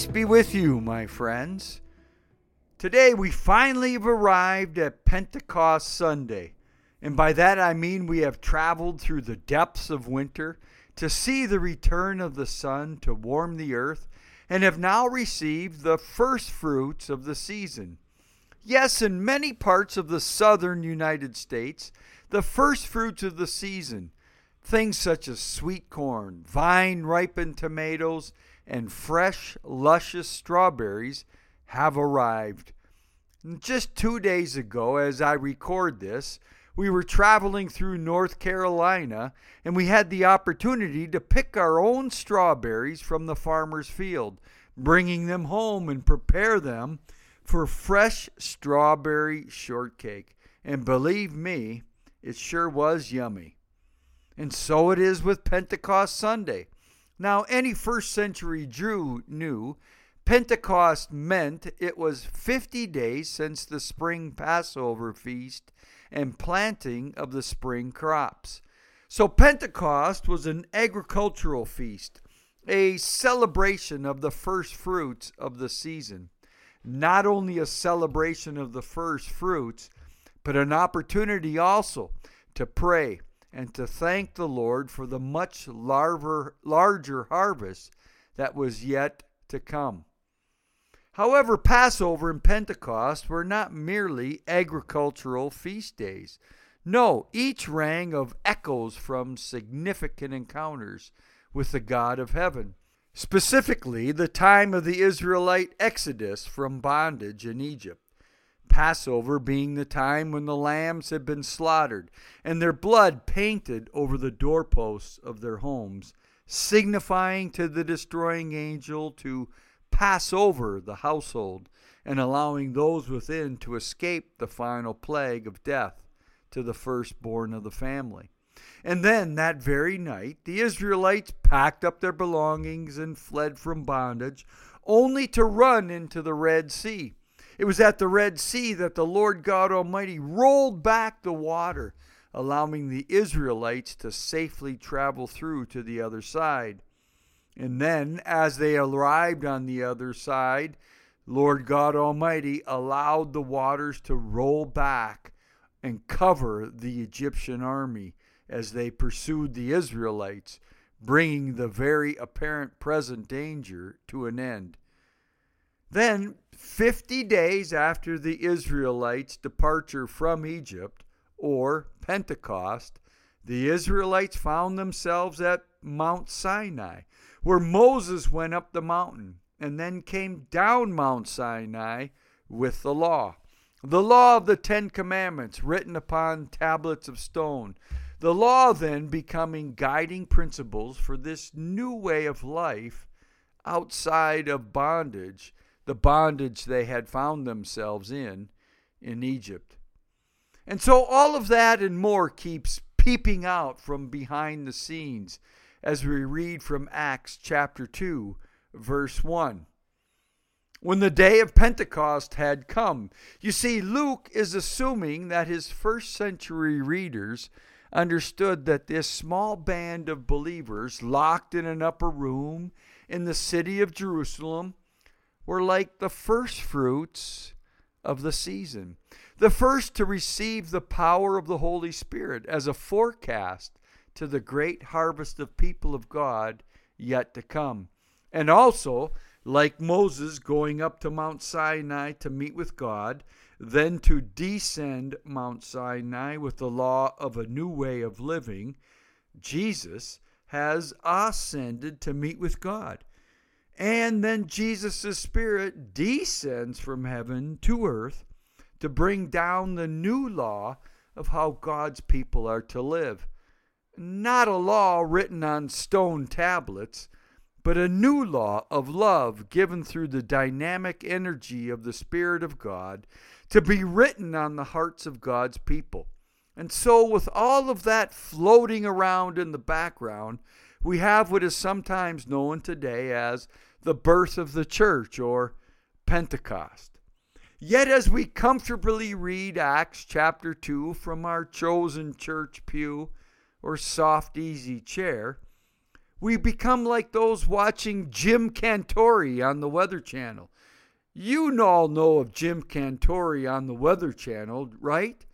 Peace be with you, my friends. Today we finally have arrived at Pentecost Sunday. And by that I mean we have traveled through the depths of winter to see the return of the sun to warm the earth and have now received the first fruits of the season. Yes, in many parts of the southern United States, the first fruits of the season, things such as sweet corn, vine ripened tomatoes, and fresh, luscious strawberries, have arrived. Just two days ago, as I record this, we were traveling through North Carolina and we had the opportunity to pick our own strawberries from the farmer's field, bringing them home and prepare them for fresh strawberry shortcake. And believe me, it sure was yummy. And so it is with Pentecost Sunday. Now, any first century Jew knew Pentecost meant it was 50 days since the spring Passover feast and planting of the spring crops. So, Pentecost was an agricultural feast, a celebration of the first fruits of the season. Not only a celebration of the first fruits, but an opportunity also to pray and to thank the Lord for the much larger, larger harvest that was yet to come. However, Passover and Pentecost were not merely agricultural feast days. No, each rang of echoes from significant encounters with the God of heaven. Specifically, the time of the Israelite exodus from bondage in Egypt. Passover being the time when the lambs had been slaughtered and their blood painted over the doorposts of their homes, signifying to the destroying angel to pass over the household and allowing those within to escape the final plague of death to the firstborn of the family. And then that very night, the Israelites packed up their belongings and fled from bondage, only to run into the Red Sea. It was at the Red Sea that the Lord God Almighty rolled back the water, allowing the Israelites to safely travel through to the other side. And then, as they arrived on the other side, Lord God Almighty allowed the waters to roll back and cover the Egyptian army as they pursued the Israelites, bringing the very apparent present danger to an end. Then, 50 days after the Israelites' departure from Egypt, or Pentecost, the Israelites found themselves at Mount Sinai, where Moses went up the mountain and then came down Mount Sinai with the law. The law of the Ten Commandments written upon tablets of stone. The law then becoming guiding principles for this new way of life outside of bondage the bondage they had found themselves in in Egypt. And so all of that and more keeps peeping out from behind the scenes as we read from Acts chapter 2, verse 1. When the day of Pentecost had come, you see, Luke is assuming that his first century readers understood that this small band of believers locked in an upper room in the city of Jerusalem were like the first fruits of the season, the first to receive the power of the Holy Spirit as a forecast to the great harvest of people of God yet to come. And also, like Moses going up to Mount Sinai to meet with God, then to descend Mount Sinai with the law of a new way of living, Jesus has ascended to meet with God. And then Jesus' Spirit descends from heaven to earth to bring down the new law of how God's people are to live. Not a law written on stone tablets, but a new law of love given through the dynamic energy of the Spirit of God to be written on the hearts of God's people. And so, with all of that floating around in the background, we have what is sometimes known today as the birth of the church or Pentecost. Yet, as we comfortably read Acts chapter 2 from our chosen church pew or soft, easy chair, we become like those watching Jim Cantore on the Weather Channel. You all know of Jim Cantore on the Weather Channel, right?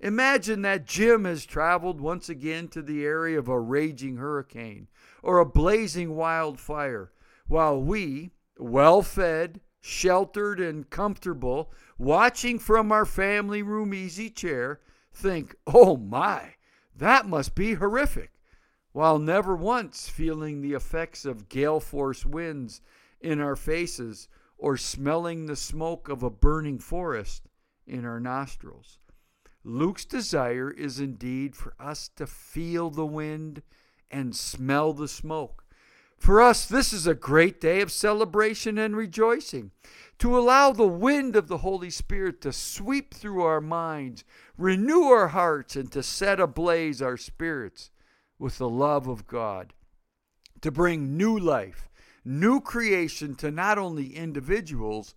Imagine that Jim has traveled once again to the area of a raging hurricane or a blazing wildfire, while we, well fed, sheltered, and comfortable, watching from our family room easy chair, think, oh my, that must be horrific, while never once feeling the effects of gale force winds in our faces or smelling the smoke of a burning forest in our nostrils. Luke's desire is indeed for us to feel the wind and smell the smoke. For us, this is a great day of celebration and rejoicing. To allow the wind of the Holy Spirit to sweep through our minds, renew our hearts, and to set ablaze our spirits with the love of God. To bring new life, new creation to not only individuals,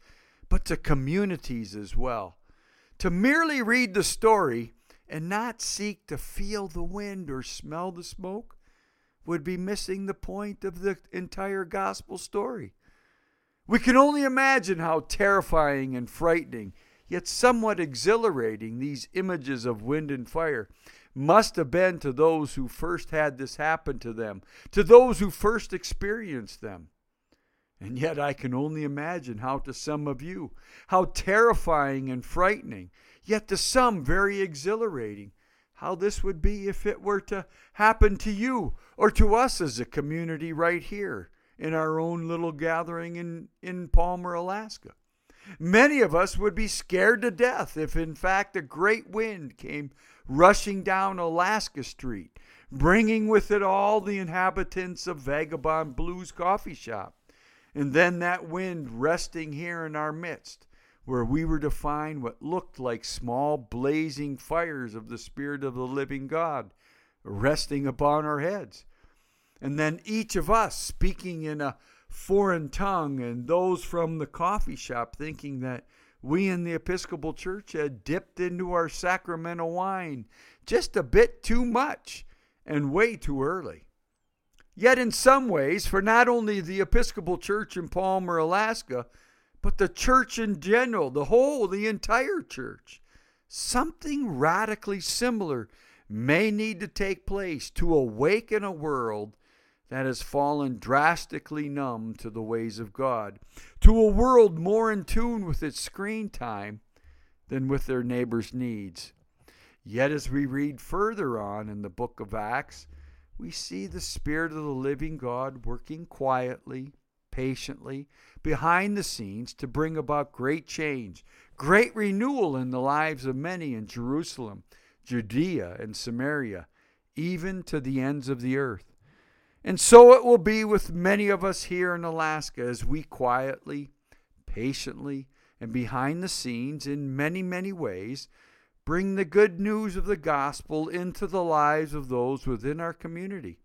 but to communities as well. To merely read the story and not seek to feel the wind or smell the smoke would be missing the point of the entire gospel story. We can only imagine how terrifying and frightening, yet somewhat exhilarating, these images of wind and fire must have been to those who first had this happen to them, to those who first experienced them. And yet I can only imagine how to some of you, how terrifying and frightening, yet to some very exhilarating, how this would be if it were to happen to you or to us as a community right here in our own little gathering in, in Palmer, Alaska. Many of us would be scared to death if, in fact, a great wind came rushing down Alaska Street, bringing with it all the inhabitants of Vagabond Blues Coffee Shop and then that wind resting here in our midst, where we were to find what looked like small blazing fires of the Spirit of the living God resting upon our heads. And then each of us speaking in a foreign tongue, and those from the coffee shop thinking that we in the Episcopal Church had dipped into our sacramental wine just a bit too much and way too early. Yet, in some ways, for not only the Episcopal Church in Palmer, Alaska, but the church in general, the whole, the entire church, something radically similar may need to take place to awaken a world that has fallen drastically numb to the ways of God, to a world more in tune with its screen time than with their neighbor's needs. Yet, as we read further on in the book of Acts, we see the Spirit of the living God working quietly, patiently, behind the scenes to bring about great change, great renewal in the lives of many in Jerusalem, Judea, and Samaria, even to the ends of the earth. And so it will be with many of us here in Alaska as we quietly, patiently, and behind the scenes in many, many ways bring the good news of the gospel into the lives of those within our community.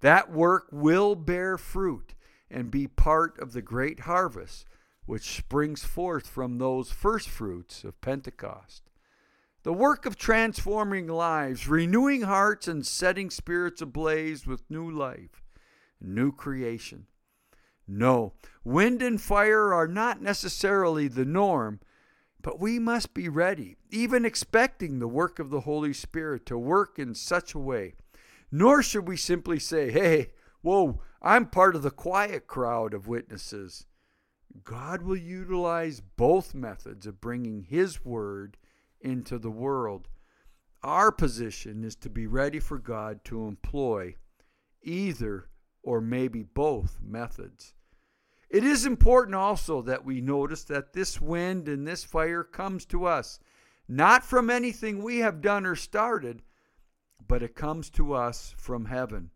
That work will bear fruit and be part of the great harvest which springs forth from those first fruits of Pentecost. The work of transforming lives, renewing hearts, and setting spirits ablaze with new life, new creation. No, wind and fire are not necessarily the norm, but we must be ready, even expecting the work of the Holy Spirit to work in such a way. Nor should we simply say, hey, whoa, I'm part of the quiet crowd of witnesses. God will utilize both methods of bringing His Word into the world. Our position is to be ready for God to employ either or maybe both methods. It is important also that we notice that this wind and this fire comes to us not from anything we have done or started, but it comes to us from heaven.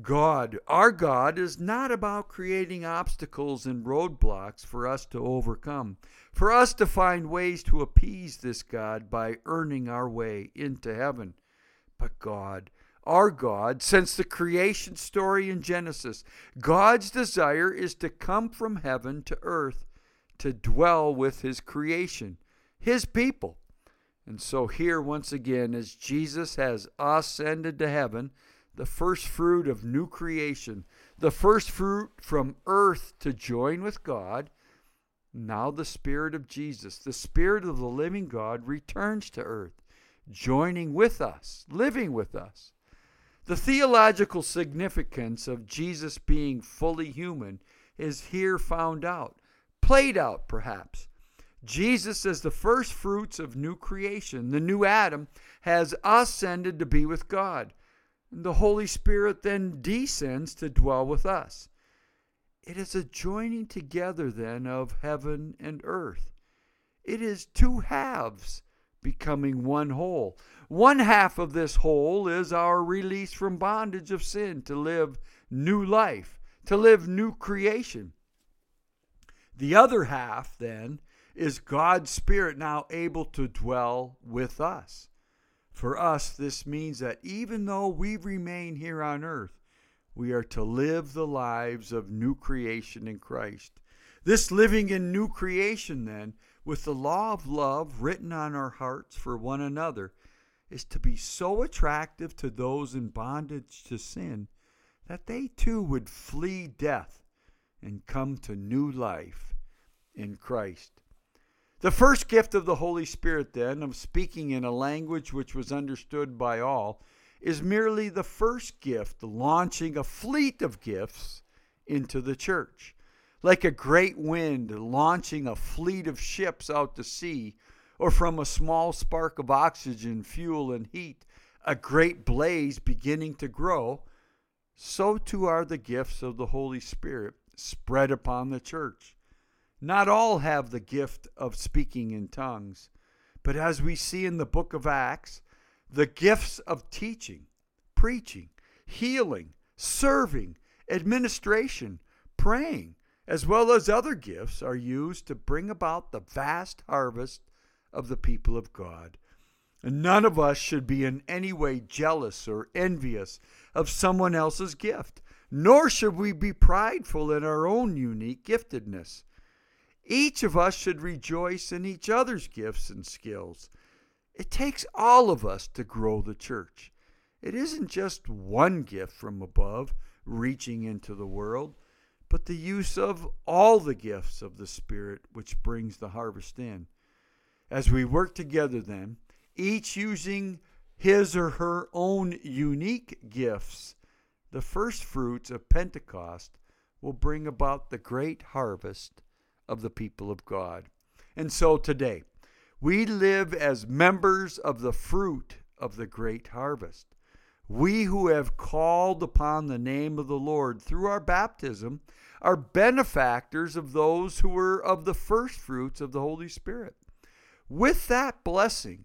God, our God, is not about creating obstacles and roadblocks for us to overcome, for us to find ways to appease this God by earning our way into heaven. But God, our God, since the creation story in Genesis, God's desire is to come from heaven to earth to dwell with his creation, his people. And so, here once again, as Jesus has ascended to heaven, the first fruit of new creation, the first fruit from earth to join with God. Now the Spirit of Jesus, the Spirit of the living God, returns to earth, joining with us, living with us. The theological significance of Jesus being fully human is here found out, played out perhaps. Jesus, as the first fruits of new creation, the new Adam, has ascended to be with God. The Holy Spirit then descends to dwell with us. It is a joining together then of heaven and earth. It is two halves becoming one whole. One half of this whole is our release from bondage of sin to live new life, to live new creation. The other half, then, is God's Spirit now able to dwell with us. For us, this means that even though we remain here on earth, we are to live the lives of new creation in Christ. This living in new creation, then, with the law of love written on our hearts for one another, is to be so attractive to those in bondage to sin that they too would flee death and come to new life in Christ. The first gift of the Holy Spirit, then, of speaking in a language which was understood by all, is merely the first gift launching a fleet of gifts into the church. Like a great wind launching a fleet of ships out to sea, or from a small spark of oxygen, fuel, and heat, a great blaze beginning to grow, so too are the gifts of the Holy Spirit spread upon the church. Not all have the gift of speaking in tongues, but as we see in the book of Acts, the gifts of teaching, preaching, healing, serving, administration, praying, as well as other gifts, are used to bring about the vast harvest of the people of God. And none of us should be in any way jealous or envious of someone else's gift, nor should we be prideful in our own unique giftedness. Each of us should rejoice in each other's gifts and skills. It takes all of us to grow the church. It isn't just one gift from above reaching into the world, but the use of all the gifts of the Spirit which brings the harvest in. As we work together, then, each using his or her own unique gifts, the first fruits of Pentecost will bring about the great harvest of the people of God. And so today, we live as members of the fruit of the great harvest. We who have called upon the name of the Lord through our baptism are benefactors of those who were of the first fruits of the Holy Spirit. With that blessing,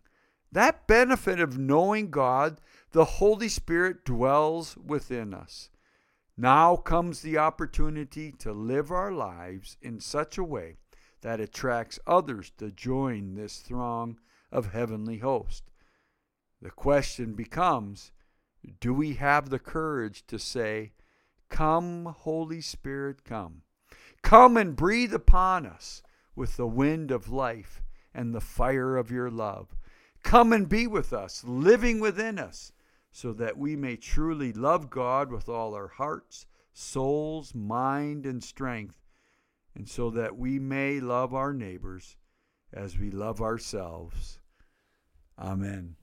that benefit of knowing God, the Holy Spirit dwells within us. Now comes the opportunity to live our lives in such a way that attracts others to join this throng of heavenly hosts. The question becomes do we have the courage to say, Come, Holy Spirit, come? Come and breathe upon us with the wind of life and the fire of your love. Come and be with us, living within us so that we may truly love God with all our hearts, souls, mind, and strength, and so that we may love our neighbors as we love ourselves. Amen.